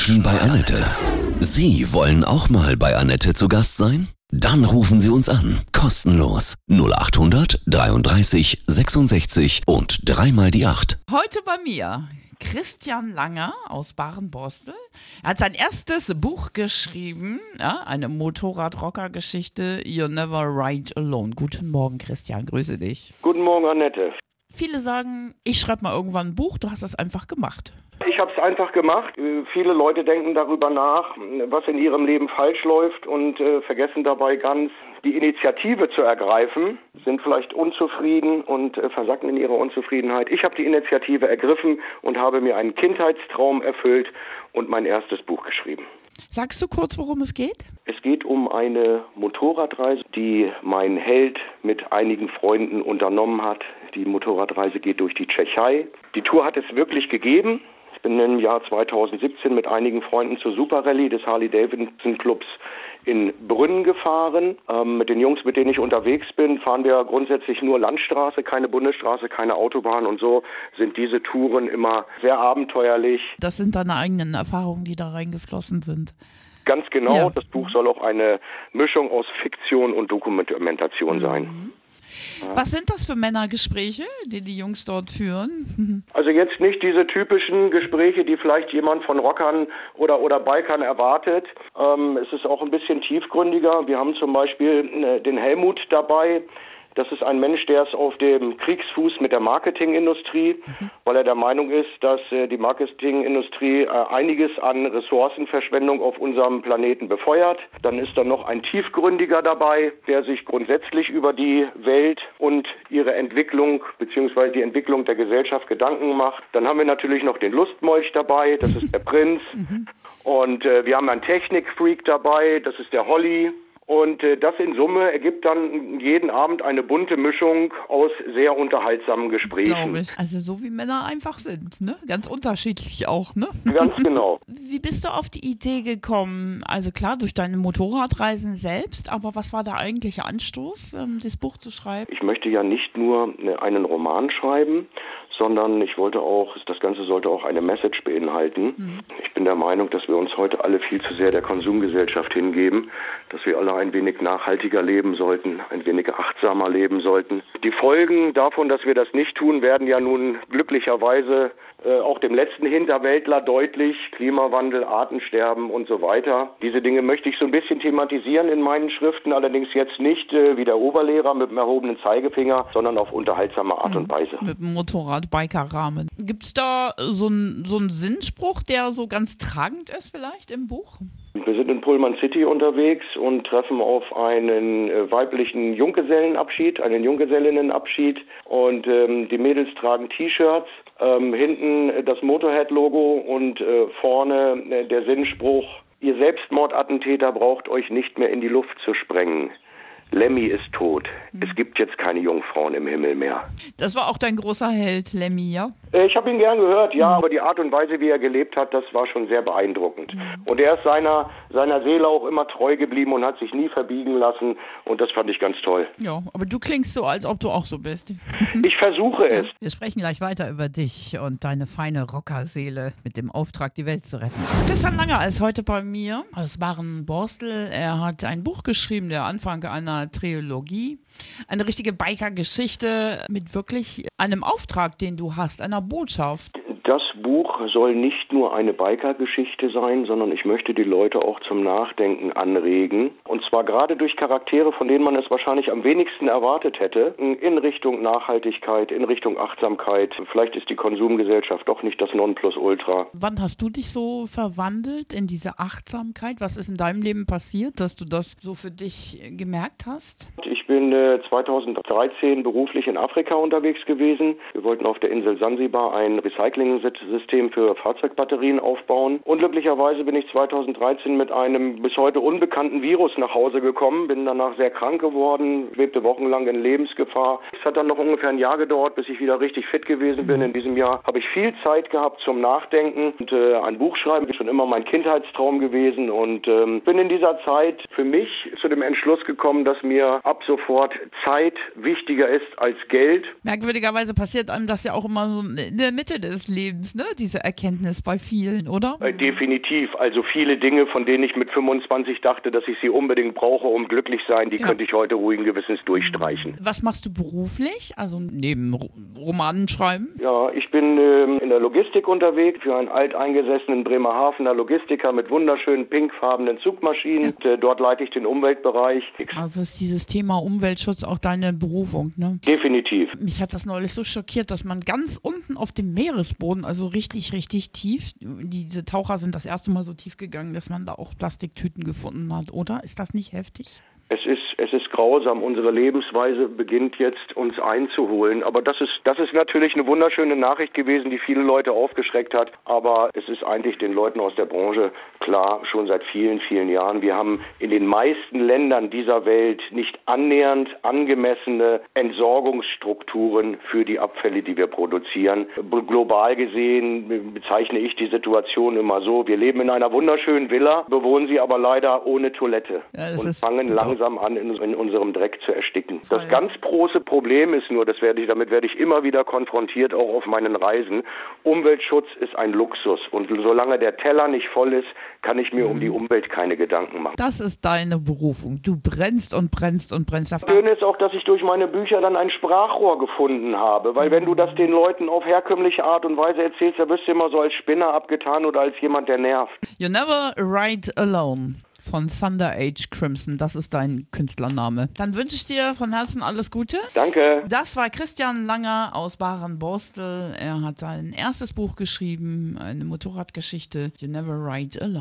Menschen bei Annette. Sie wollen auch mal bei Annette zu Gast sein? Dann rufen Sie uns an. Kostenlos. 0800 33 66 und dreimal die 8. Heute bei mir Christian Langer aus Barenborstel. Er hat sein erstes Buch geschrieben, ja, eine Motorradrocker-Geschichte, You're Never Ride Alone. Guten Morgen, Christian, grüße dich. Guten Morgen, Annette. Viele sagen, ich schreibe mal irgendwann ein Buch, du hast das einfach gemacht. Ich habe es einfach gemacht. Äh, Viele Leute denken darüber nach, was in ihrem Leben falsch läuft und äh, vergessen dabei ganz, die Initiative zu ergreifen, sind vielleicht unzufrieden und äh, versacken in ihrer Unzufriedenheit. Ich habe die Initiative ergriffen und habe mir einen Kindheitstraum erfüllt und mein erstes Buch geschrieben. Sagst du kurz, worum es geht? Es geht um eine Motorradreise, die mein Held mit einigen Freunden unternommen hat. Die Motorradreise geht durch die Tschechei. Die Tour hat es wirklich gegeben. Ich bin im Jahr 2017 mit einigen Freunden zur Super Rallye des Harley Davidson Clubs in Brünn gefahren. Ähm, mit den Jungs, mit denen ich unterwegs bin, fahren wir grundsätzlich nur Landstraße, keine Bundesstraße, keine Autobahn und so sind diese Touren immer sehr abenteuerlich. Das sind deine eigenen Erfahrungen, die da reingeflossen sind. Ganz genau, Ja. das Buch soll auch eine Mischung aus Fiktion und Dokumentation sein. Was sind das für Männergespräche, die die Jungs dort führen? Also jetzt nicht diese typischen Gespräche, die vielleicht jemand von Rockern oder, oder Bikern erwartet. Ähm, es ist auch ein bisschen tiefgründiger. Wir haben zum Beispiel äh, den Helmut dabei. Das ist ein Mensch, der ist auf dem Kriegsfuß mit der Marketingindustrie, weil er der Meinung ist, dass äh, die Marketingindustrie äh, einiges an Ressourcenverschwendung auf unserem Planeten befeuert. Dann ist da noch ein Tiefgründiger dabei, der sich grundsätzlich über die Welt und ihre Entwicklung bzw. die Entwicklung der Gesellschaft Gedanken macht. Dann haben wir natürlich noch den Lustmolch dabei, das ist der Prinz. Und äh, wir haben einen Technikfreak dabei, das ist der Holly. Und äh, das in Summe ergibt dann jeden Abend eine bunte Mischung aus sehr unterhaltsamen Gesprächen. Glaube ich. Also so wie Männer einfach sind, ne? Ganz unterschiedlich auch, ne? Ganz genau. Wie bist du auf die Idee gekommen? Also klar, durch deine Motorradreisen selbst, aber was war der eigentliche Anstoß, ähm, das Buch zu schreiben? Ich möchte ja nicht nur äh, einen Roman schreiben, sondern ich wollte auch, das Ganze sollte auch eine Message beinhalten. Ich bin der Meinung, dass wir uns heute alle viel zu sehr der Konsumgesellschaft hingeben, dass wir alle ein wenig nachhaltiger leben sollten, ein wenig achtsamer leben sollten. Die Folgen davon, dass wir das nicht tun, werden ja nun glücklicherweise auch dem letzten Hinterwäldler deutlich. Klimawandel, Artensterben und so weiter. Diese Dinge möchte ich so ein bisschen thematisieren in meinen Schriften, allerdings jetzt nicht äh, wie der Oberlehrer mit dem erhobenen Zeigefinger, sondern auf unterhaltsame Art und Weise. Mit dem Motorrad-Biker-Rahmen. Gibt es da so einen so einen Sinnspruch, der so ganz tragend ist vielleicht im Buch? Wir sind in Pullman City unterwegs und treffen auf einen äh, weiblichen Junggesellenabschied, einen Junggesellinnenabschied und ähm, die Mädels tragen T-Shirts, ähm, hinten das Motorhead-Logo und äh, vorne äh, der Sinnspruch, ihr Selbstmordattentäter braucht euch nicht mehr in die Luft zu sprengen. Lemmy ist tot. Es gibt jetzt keine Jungfrauen im Himmel mehr. Das war auch dein großer Held, Lemmy, ja? Äh, Ich habe ihn gern gehört, ja, aber die Art und Weise, wie er gelebt hat, das war schon sehr beeindruckend. Und er ist seiner, seiner Seele auch immer treu geblieben und hat sich nie verbiegen lassen und das fand ich ganz toll. Ja, aber du klingst so, als ob du auch so bist. Ich versuche es. Wir sprechen gleich weiter über dich und deine feine Rockerseele mit dem Auftrag, die Welt zu retten. Christian Langer ist heute bei mir aus Barenborstel. Er hat ein Buch geschrieben, der Anfang einer Trilogie. Eine richtige Biker-Geschichte mit wirklich einem Auftrag, den du hast, einer Botschaft. Das Buch soll nicht nur eine Biker-Geschichte sein, sondern ich möchte die Leute auch zum Nachdenken anregen. Und zwar gerade durch Charaktere, von denen man es wahrscheinlich am wenigsten erwartet hätte, in Richtung Nachhaltigkeit, in Richtung Achtsamkeit. Vielleicht ist die Konsumgesellschaft doch nicht das Nonplusultra. Wann hast du dich so verwandelt in diese Achtsamkeit? Was ist in deinem Leben passiert, dass du das so für dich gemerkt hast? Ich bin äh, 2013 beruflich in Afrika unterwegs gewesen. Wir wollten auf der Insel Sansibar ein Recycling-System für Fahrzeugbatterien aufbauen. Unglücklicherweise bin ich 2013 mit einem bis heute unbekannten Virus nach Hause gekommen, bin danach sehr krank geworden, lebte wochenlang in Lebensgefahr. Es hat dann noch ungefähr ein Jahr gedauert, bis ich wieder richtig fit gewesen bin. In diesem Jahr habe ich viel Zeit gehabt zum Nachdenken und äh, ein Buch schreiben ist schon immer mein Kindheitstraum gewesen und ähm, bin in dieser Zeit für mich zu dem Entschluss gekommen, dass mir ab sofort sofort, Zeit wichtiger ist als Geld. Merkwürdigerweise passiert einem das ja auch immer so in der Mitte des Lebens, ne? Diese Erkenntnis bei vielen, oder? Äh, definitiv. Also viele Dinge, von denen ich mit 25 dachte, dass ich sie unbedingt brauche, um glücklich sein, die Ja. könnte ich heute ruhigen Gewissens durchstreichen. Was machst du beruflich? Also neben Ro Romanen schreiben? Ja, ich bin ähm, in der Logistik unterwegs für einen alteingesessenen Bremerhavener Logistiker mit wunderschönen pinkfarbenen Zugmaschinen. Und, äh, dort leite ich den Umweltbereich. Also ist dieses Thema Umweltschutz auch deine Berufung, ne? Definitiv. Mich hat das neulich so schockiert, dass man ganz unten auf dem Meeresboden, also richtig, richtig tief, diese Taucher sind das erste Mal so tief gegangen, dass man da auch Plastiktüten gefunden hat, oder? Ist das nicht heftig? Es ist, es ist grausam. Unsere Lebensweise beginnt jetzt uns einzuholen. Aber das ist, das ist natürlich eine wunderschöne Nachricht gewesen, die viele Leute aufgeschreckt hat. Aber es ist eigentlich den Leuten aus der Branche klar, schon seit vielen, vielen Jahren. Wir haben in den meisten Ländern dieser Welt nicht annähernd angemessene Entsorgungsstrukturen für die Abfälle, die wir produzieren. Global gesehen bezeichne ich die Situation immer so. Wir leben in einer wunderschönen Villa, bewohnen sie aber leider ohne Toilette Ja, und fangen brutal. Langsam an, in, in unserem Dreck zu ersticken. Voll. Das ganz große Problem ist nur, das werde ich, damit werde ich immer wieder konfrontiert, auch auf meinen Reisen. Umweltschutz ist ein Luxus. Und solange der Teller nicht voll ist, kann ich mir Mhm. um die Umwelt keine Gedanken machen. Das ist deine Berufung. Du brennst und brennst und brennst. Das Schöne ist auch, dass ich durch meine Bücher dann ein Sprachrohr gefunden habe. Weil wenn du das den Leuten auf herkömmliche Art und Weise erzählst, dann wirst du immer so als Spinner abgetan oder als jemand, der nervt. You Never Ride Alone von Thunder Age Crimson. Das ist dein Künstlername. Dann wünsche ich dir von Herzen alles Gute. Danke. Das war Christian Langer aus Barenborstel. Er hat sein erstes Buch geschrieben, eine Motorradgeschichte, You Never Ride Alone.